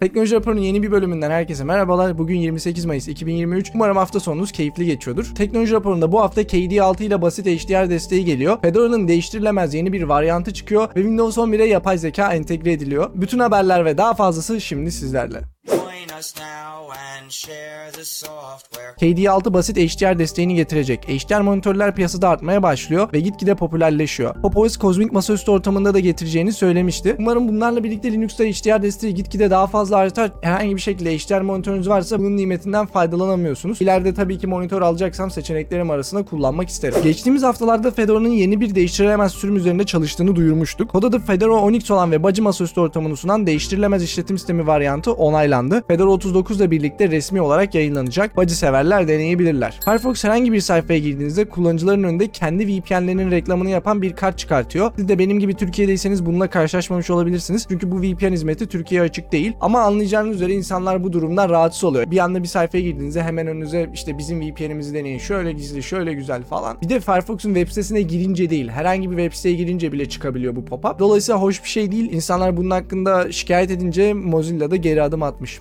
Teknoloji Raporu'nun yeni bir bölümünden herkese merhabalar. Bugün 28 Mayıs 2023. Umarım hafta sonunuz keyifli geçiyordur. Teknoloji Raporu'nda bu hafta KD6 ile basit HDR desteği geliyor. Fedora'nın değiştirilemez yeni bir varyantı çıkıyor ve Windows 11'e yapay zeka entegre ediliyor. Bütün haberler ve daha fazlası şimdi sizlerle. Join us now and share the software. KD6 basit HDR desteğini getirecek. HDR monitörler piyasada artmaya başlıyor ve gitgide popülerleşiyor. PopOS kozmik masaüstü ortamında da getireceğini söylemişti. Umarım bunlarla birlikte Linux'ta HDR desteği gitgide daha fazla artar. Herhangi bir şekilde HDR monitörünüz varsa bunun nimetinden faydalanamıyorsunuz. İleride tabii ki monitör alacaksam seçeneklerim arasında kullanmak isterim. Geçtiğimiz haftalarda Fedora'nın yeni bir değiştirilemez sürüm üzerinde çalıştığını duyurmuştuk. Kod adı Fedora Onyx olan ve bacı masaüstü ortamını sunan değiştirilemez işletim sistemi varyantı onaylandı. Fedora 39 ile birlikte resmi olarak yayınlanacak. Bacı severler deneyebilirler. Firefox herhangi bir sayfaya girdiğinizde kullanıcıların önünde kendi VPN'lerinin reklamını yapan bir kart çıkartıyor. Siz de benim gibi Türkiye'deyseniz bununla karşılaşmamış olabilirsiniz. Çünkü bu VPN hizmeti Türkiye'ye açık değil. Ama anlayacağınız üzere insanlar bu durumdan rahatsız oluyor. Bir anda bir sayfaya girdiğinizde hemen önünüze işte bizim VPN'imizi deneyin. Şöyle gizli, şöyle güzel falan. Bir de Firefox'un web sitesine girince değil, herhangi bir web siteye girince bile çıkabiliyor bu pop-up. Dolayısıyla hoş bir şey değil. İnsanlar bunun hakkında şikayet edince Mozilla da geri adım atmış.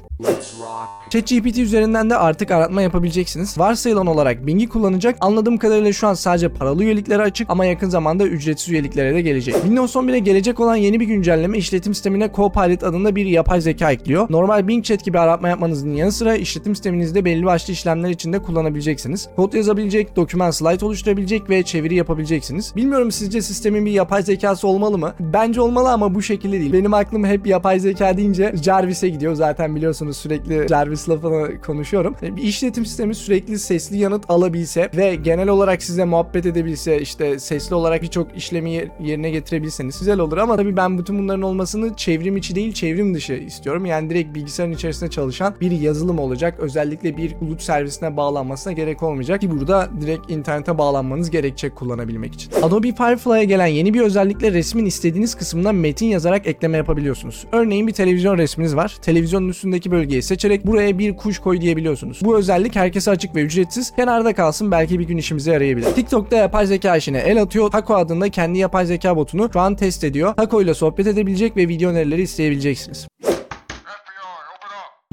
ChatGPT üzerinden de artık aratma yapabileceksiniz. Varsayılan olarak Bing'i kullanacak. Anladığım kadarıyla şu an sadece paralı üyeliklere açık ama yakın zamanda ücretsiz üyeliklere de gelecek. Windows 11'e gelecek olan yeni bir güncelleme işletim sistemine Copilot adında bir yapay zeka ekliyor. Normal Bing Chat gibi aratma yapmanızın yanı sıra işletim sisteminizde belli başlı işlemler için de kullanabileceksiniz. Kod yazabilecek, doküman slide oluşturabilecek ve çeviri yapabileceksiniz. Bilmiyorum sizce sistemin bir yapay zekası olmalı mı? Bence olmalı ama bu şekilde değil. Benim aklım hep yapay zeka deyince Jarvis'e gidiyor. Zaten biliyorsunuz sürekli Jarvis lafını konuşuyorum. E, Bir işletim sistemi sürekli sesli yanıt alabilse ve genel olarak size muhabbet edebilse işte sesli olarak birçok işlemi yer- yerine getirebilseniz güzel olur ama tabii ben bütün bunların olmasını çevrim içi değil çevrim dışı istiyorum. Yani direkt bilgisayarın içerisinde çalışan bir yazılım olacak. Özellikle bir bulut servisine bağlanmasına gerek olmayacak ki burada direkt internete bağlanmanız gerekecek kullanabilmek için. Adobe Firefly'a gelen yeni bir özellikle resmin istediğiniz kısmına metin yazarak ekleme yapabiliyorsunuz. Örneğin bir televizyon resminiz var. Televizyonun üstündeki bölgeyi seçerek buraya bir kuş koy diyebiliyorsunuz. Bu özellik herkese açık ve ücretsiz. Kenarda kalsın belki bir gün işimize yarayabilir. TikTok'ta yapay zeka işine el atıyor. Taco adında kendi yapay zeka botunu şu an test ediyor. Taco ile sohbet edebilecek ve video önerileri isteyebileceksiniz.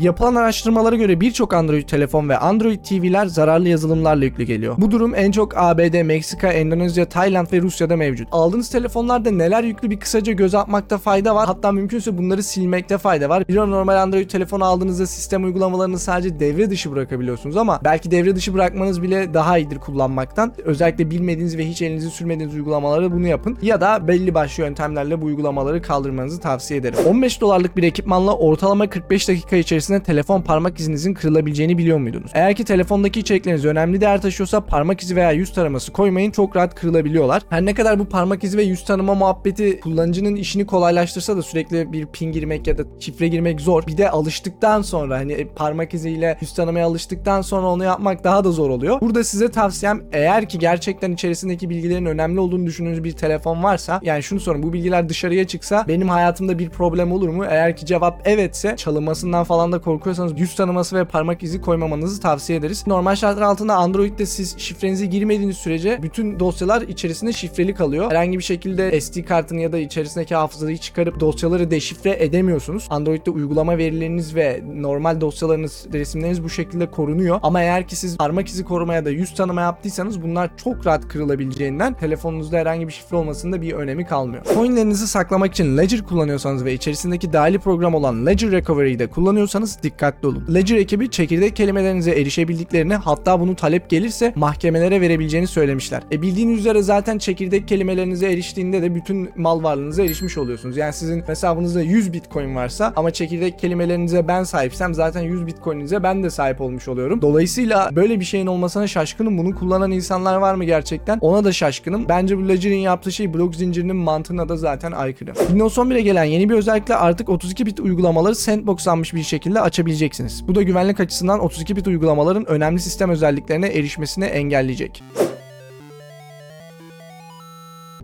Yapılan araştırmalara göre birçok Android telefon ve Android TV'ler zararlı yazılımlarla yüklü geliyor. Bu durum en çok ABD, Meksika, Endonezya, Tayland ve Rusya'da mevcut. Aldığınız telefonlarda neler yüklü bir kısaca göz atmakta fayda var. Hatta mümkünse bunları silmekte fayda var. Bir normal Android telefonu aldığınızda sistem uygulamalarını sadece devre dışı bırakabiliyorsunuz ama belki devre dışı bırakmanız bile daha iyidir kullanmaktan. Özellikle bilmediğiniz ve hiç elinizi sürmediğiniz uygulamaları bunu yapın. Ya da belli başlı yöntemlerle bu uygulamaları kaldırmanızı tavsiye ederim. 15 dolarlık bir ekipmanla ortalama 45 dakika içerisinde telefon parmak izinizin kırılabileceğini biliyor muydunuz? Eğer ki telefondaki içerikleriniz önemli değer taşıyorsa parmak izi veya yüz taraması koymayın çok rahat kırılabiliyorlar. Her ne kadar bu parmak izi ve yüz tanıma muhabbeti kullanıcının işini kolaylaştırsa da sürekli bir pin girmek ya da şifre girmek zor. Bir de alıştıktan sonra hani parmak iziyle yüz tanımaya alıştıktan sonra onu yapmak daha da zor oluyor. Burada size tavsiyem eğer ki gerçekten içerisindeki bilgilerin önemli olduğunu düşündüğünüz bir telefon varsa yani şunu sorun bu bilgiler dışarıya çıksa benim hayatımda bir problem olur mu? Eğer ki cevap evetse çalınmasından falan da korkuyorsanız yüz tanıması ve parmak izi koymamanızı tavsiye ederiz. Normal şartlar altında Android'de siz şifrenizi girmediğiniz sürece bütün dosyalar içerisinde şifreli kalıyor. Herhangi bir şekilde SD kartını ya da içerisindeki hafızayı çıkarıp dosyaları deşifre edemiyorsunuz. Android'de uygulama verileriniz ve normal dosyalarınız, resimleriniz bu şekilde korunuyor. Ama eğer ki siz parmak izi koruma ya da yüz tanıma yaptıysanız bunlar çok rahat kırılabileceğinden telefonunuzda herhangi bir şifre olmasında bir önemi kalmıyor. Coinlerinizi saklamak için Ledger kullanıyorsanız ve içerisindeki dahili program olan Ledger Recovery'yi de kullanıyorsanız dikkatli olun. Ledger ekibi çekirdek kelimelerinize erişebildiklerini hatta bunu talep gelirse mahkemelere verebileceğini söylemişler. E bildiğiniz üzere zaten çekirdek kelimelerinize eriştiğinde de bütün mal varlığınıza erişmiş oluyorsunuz. Yani sizin hesabınızda 100 bitcoin varsa ama çekirdek kelimelerinize ben sahipsem zaten 100 bitcoininize ben de sahip olmuş oluyorum. Dolayısıyla böyle bir şeyin olmasına şaşkınım. Bunu kullanan insanlar var mı gerçekten? Ona da şaşkınım. Bence bu Ledger'in yaptığı şey blok zincirinin mantığına da zaten aykırı. Windows 11'e gelen yeni bir özellikle artık 32 bit uygulamaları sandboxlanmış bir şekilde açabileceksiniz. Bu da güvenlik açısından 32 bit uygulamaların önemli sistem özelliklerine erişmesini engelleyecek.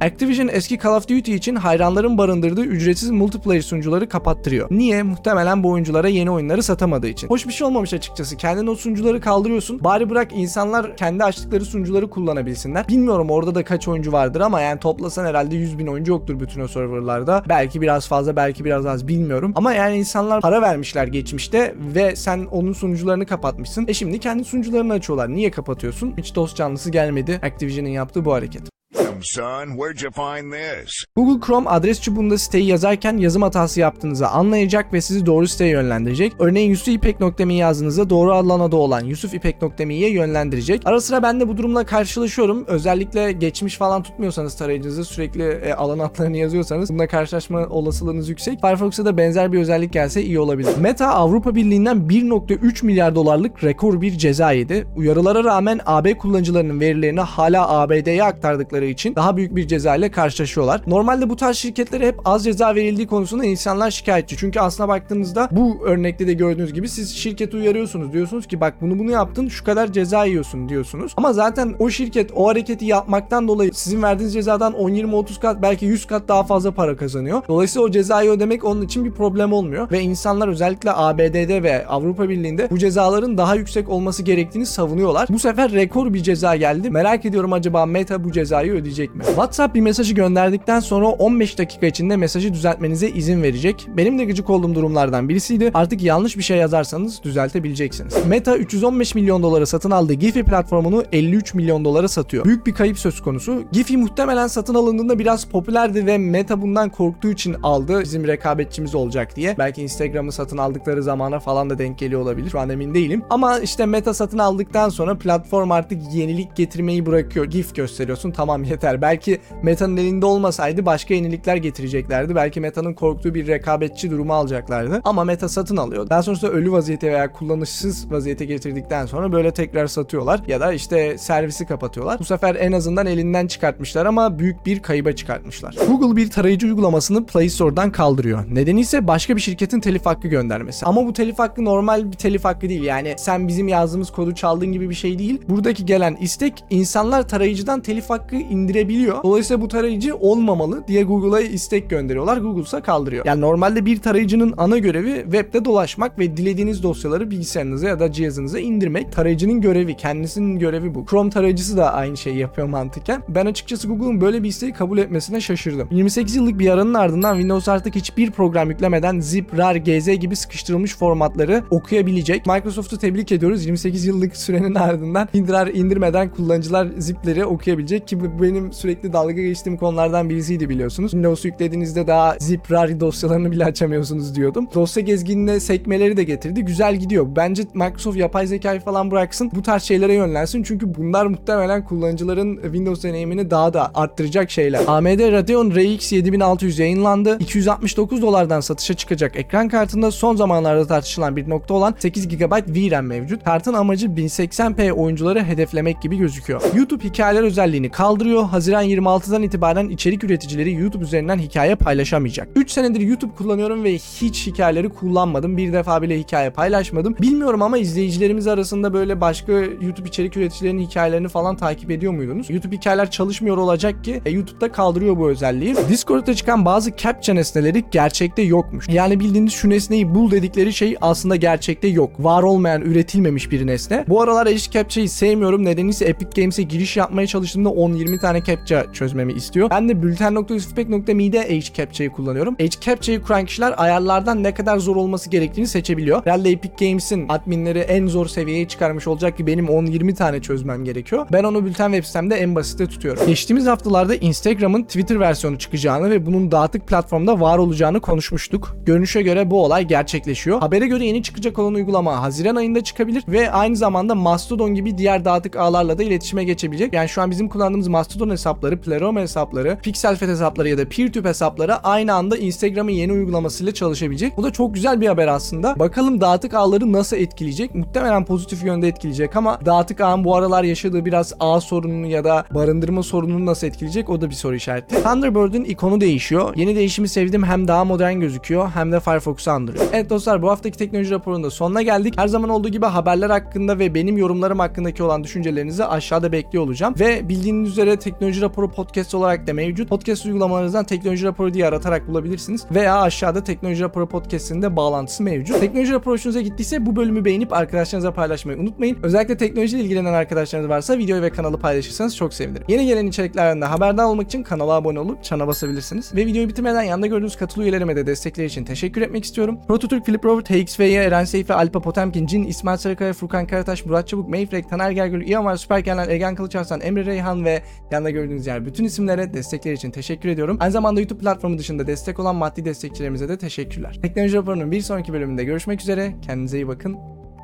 Activision eski Call of Duty için hayranların barındırdığı ücretsiz multiplayer sunucuları kapattırıyor. Niye? Muhtemelen bu oyunculara yeni oyunları satamadığı için. Hoş bir şey olmamış açıkçası. Kendin o sunucuları kaldırıyorsun. Bari bırak insanlar kendi açtıkları sunucuları kullanabilsinler. Bilmiyorum orada da kaç oyuncu vardır ama yani toplasan herhalde 100 bin oyuncu yoktur bütün o serverlarda. Belki biraz fazla belki biraz az bilmiyorum. Ama yani insanlar para vermişler geçmişte ve sen onun sunucularını kapatmışsın. E şimdi kendi sunucularını açıyorlar. Niye kapatıyorsun? Hiç dost canlısı gelmedi Activision'ın yaptığı bu hareket. Son, where'd you find this? Google Chrome adres çubuğunda siteyi yazarken yazım hatası yaptığınızı anlayacak ve sizi doğru siteye yönlendirecek. Örneğin yusufipek.me yazdığınızda doğru alan adı olan yusufipek.me'ye yönlendirecek. Ara sıra ben de bu durumla karşılaşıyorum. Özellikle geçmiş falan tutmuyorsanız tarayıcınızda sürekli e, alan adlarını yazıyorsanız bununla karşılaşma olasılığınız yüksek. Firefox'a da benzer bir özellik gelse iyi olabilir. Meta Avrupa Birliği'nden 1.3 milyar dolarlık rekor bir ceza yedi. Uyarılara rağmen AB kullanıcılarının verilerini hala ABD'ye aktardıkları için daha büyük bir ceza ile karşılaşıyorlar. Normalde bu tarz şirketlere hep az ceza verildiği konusunda insanlar şikayetçi. Çünkü aslına baktığınızda bu örnekte de gördüğünüz gibi siz şirketi uyarıyorsunuz. Diyorsunuz ki bak bunu bunu yaptın şu kadar ceza yiyorsun diyorsunuz. Ama zaten o şirket o hareketi yapmaktan dolayı sizin verdiğiniz cezadan 10 20 30 kat belki 100 kat daha fazla para kazanıyor. Dolayısıyla o cezayı ödemek onun için bir problem olmuyor ve insanlar özellikle ABD'de ve Avrupa Birliği'nde bu cezaların daha yüksek olması gerektiğini savunuyorlar. Bu sefer rekor bir ceza geldi. Merak ediyorum acaba Meta bu cezayı ödeyecek mi? WhatsApp bir mesajı gönderdikten sonra 15 dakika içinde mesajı düzeltmenize izin verecek. Benim de gıcık olduğum durumlardan birisiydi. Artık yanlış bir şey yazarsanız düzeltebileceksiniz. Meta 315 milyon dolara satın aldığı Giphy platformunu 53 milyon dolara satıyor. Büyük bir kayıp söz konusu. Giphy muhtemelen satın alındığında biraz popülerdi ve Meta bundan korktuğu için aldı. Bizim rekabetçimiz olacak diye. Belki Instagram'ı satın aldıkları zamana falan da denk geliyor olabilir. Şu an emin değilim. Ama işte Meta satın aldıktan sonra platform artık yenilik getirmeyi bırakıyor. GIF gösteriyorsun tamam yeter. Belki Meta'nın elinde olmasaydı başka yenilikler getireceklerdi. Belki Meta'nın korktuğu bir rekabetçi durumu alacaklardı. Ama Meta satın alıyor. Daha sonrasında ölü vaziyete veya kullanışsız vaziyete getirdikten sonra böyle tekrar satıyorlar. Ya da işte servisi kapatıyorlar. Bu sefer en azından elinden çıkartmışlar ama büyük bir kayıba çıkartmışlar. Google bir tarayıcı uygulamasını Play Store'dan kaldırıyor. Nedeni ise başka bir şirketin telif hakkı göndermesi. Ama bu telif hakkı normal bir telif hakkı değil. Yani sen bizim yazdığımız kodu çaldığın gibi bir şey değil. Buradaki gelen istek insanlar tarayıcıdan telif hakkı indirebiliyor. Dolayısıyla bu tarayıcı olmamalı diye Google'a istek gönderiyorlar. Google ise kaldırıyor. Yani normalde bir tarayıcının ana görevi webde dolaşmak ve dilediğiniz dosyaları bilgisayarınıza ya da cihazınıza indirmek. Tarayıcının görevi, kendisinin görevi bu. Chrome tarayıcısı da aynı şeyi yapıyor mantıken. Ben açıkçası Google'un böyle bir isteği kabul etmesine şaşırdım. 28 yıllık bir aranın ardından Windows artık hiçbir program yüklemeden zip, rar, gz gibi sıkıştırılmış formatları okuyabilecek. Microsoft'u tebrik ediyoruz. 28 yıllık sürenin ardından indirar indirmeden kullanıcılar zipleri okuyabilecek ki benim sürekli dalga geçtiğim konulardan birisiydi biliyorsunuz. Windows yüklediğinizde daha zip, rar dosyalarını bile açamıyorsunuz diyordum. Dosya gezginine sekmeleri de getirdi. Güzel gidiyor. Bence Microsoft yapay zekayı falan bıraksın. Bu tarz şeylere yönlensin. Çünkü bunlar muhtemelen kullanıcıların Windows deneyimini daha da arttıracak şeyler. AMD Radeon RX 7600 yayınlandı. 269 dolardan satışa çıkacak ekran kartında son zamanlarda tartışılan bir nokta olan 8 GB VRAM mevcut. Kartın amacı 1080p oyuncuları hedeflemek gibi gözüküyor. YouTube hikayeler özelliğini kaldırıyor. Haziran 26'dan itibaren içerik üreticileri YouTube üzerinden hikaye paylaşamayacak. 3 senedir YouTube kullanıyorum ve hiç hikayeleri kullanmadım. Bir defa bile hikaye paylaşmadım. Bilmiyorum ama izleyicilerimiz arasında böyle başka YouTube içerik üreticilerinin hikayelerini falan takip ediyor muydunuz? YouTube hikayeler çalışmıyor olacak ki e, YouTube'da kaldırıyor bu özelliği. Discord'da çıkan bazı captcha nesneleri gerçekte yokmuş. Yani bildiğiniz şu nesneyi bul dedikleri şey aslında gerçekte yok. Var olmayan, üretilmemiş bir nesne. Bu aralar Edge Captcha'yı sevmiyorum. Nedeni ise Epic Games'e giriş yapmaya çalıştığımda 10-20 tane captcha çözmemi istiyor. Ben de bülten.yusufpek.me'de Edge Captcha'yı kullanıyorum. Edge Captcha'yı kuran kişiler ayarlardan ne kadar zor olması gerektiğini seçebiliyor. Herhalde Epic Games'in adminleri en zor seviyeye çıkarmış olacak ki benim 10-20 tane çözmem gerekiyor. Ben onu bülten web sitemde en basite tutuyorum. Geçtiğimiz haftalarda Instagram'ın Twitter versiyonu çıkacağını ve bunun dağıtık platformda var olacağını konuşmuştuk. Görünüşe göre bu olay gerçekleşiyor. Habere göre yeni çıkacak olan uygulama Haziran ayında çıkabilir ve aynı zamanda Mastodon gibi diğer dağıtık ağlarla da iletişime geçebilecek. Yani şu an bizim kullandığımız Mastodon hesapları, Pleroma hesapları, Pixelfed hesapları ya da PeerTube hesapları aynı anda Instagram'ın yeni uygulamasıyla çalışabilecek. Bu da çok güzel bir haber aslında. Bakalım dağıtık ağları nasıl etkileyecek? Muhtemelen pozitif yönde etkileyecek ama dağıtık ağın bu aralar yaşadığı biraz ağ sorununu ya da barındırma sorununu nasıl etkileyecek? O da bir soru işareti. Thunderbird'ün ikonu değişiyor. Yeni değişimi sevdim. Hem daha modern gözüküyor hem de Firefox'u andırıyor. Evet dostlar bu haftaki teknoloji raporunda sonuna geldik. Her zaman olduğu gibi haberler hakkında ve benim yorumlarım hakkındaki olan düşüncelerinizi aşağıda bekliyor olacağım. Ve bildiğiniz üzere teknoloji Teknoloji Raporu Podcast olarak da mevcut. Podcast uygulamalarınızdan Teknoloji Raporu diye aratarak bulabilirsiniz. Veya aşağıda Teknoloji Raporu Podcast'in de bağlantısı mevcut. Teknoloji Raporu hoşunuza gittiyse bu bölümü beğenip arkadaşlarınıza paylaşmayı unutmayın. Özellikle teknolojiyle ilgilenen arkadaşlarınız varsa videoyu ve kanalı paylaşırsanız çok sevinirim. Yeni gelen içeriklerden de haberdar olmak için kanala abone olup çana basabilirsiniz. Ve videoyu bitirmeden yanında gördüğünüz katıl üyelerime de destekleri için teşekkür etmek istiyorum. Prototürk, Philip Robert, HXF'ye, Eren Seyfi, Alpa Potemkin, Cin, İsmail Sarıkaya, Furkan Karataş, Murat Çabuk, Mayfrek, Taner Gergül, İyamar, Süperkenler, Egen Kılıçarslan, Emre Reyhan ve yanında gördüğünüz yer bütün isimlere destekleri için teşekkür ediyorum. Aynı zamanda YouTube platformu dışında destek olan maddi destekçilerimize de teşekkürler. Teknoloji raporunun bir sonraki bölümünde görüşmek üzere. Kendinize iyi bakın.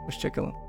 Hoşçakalın.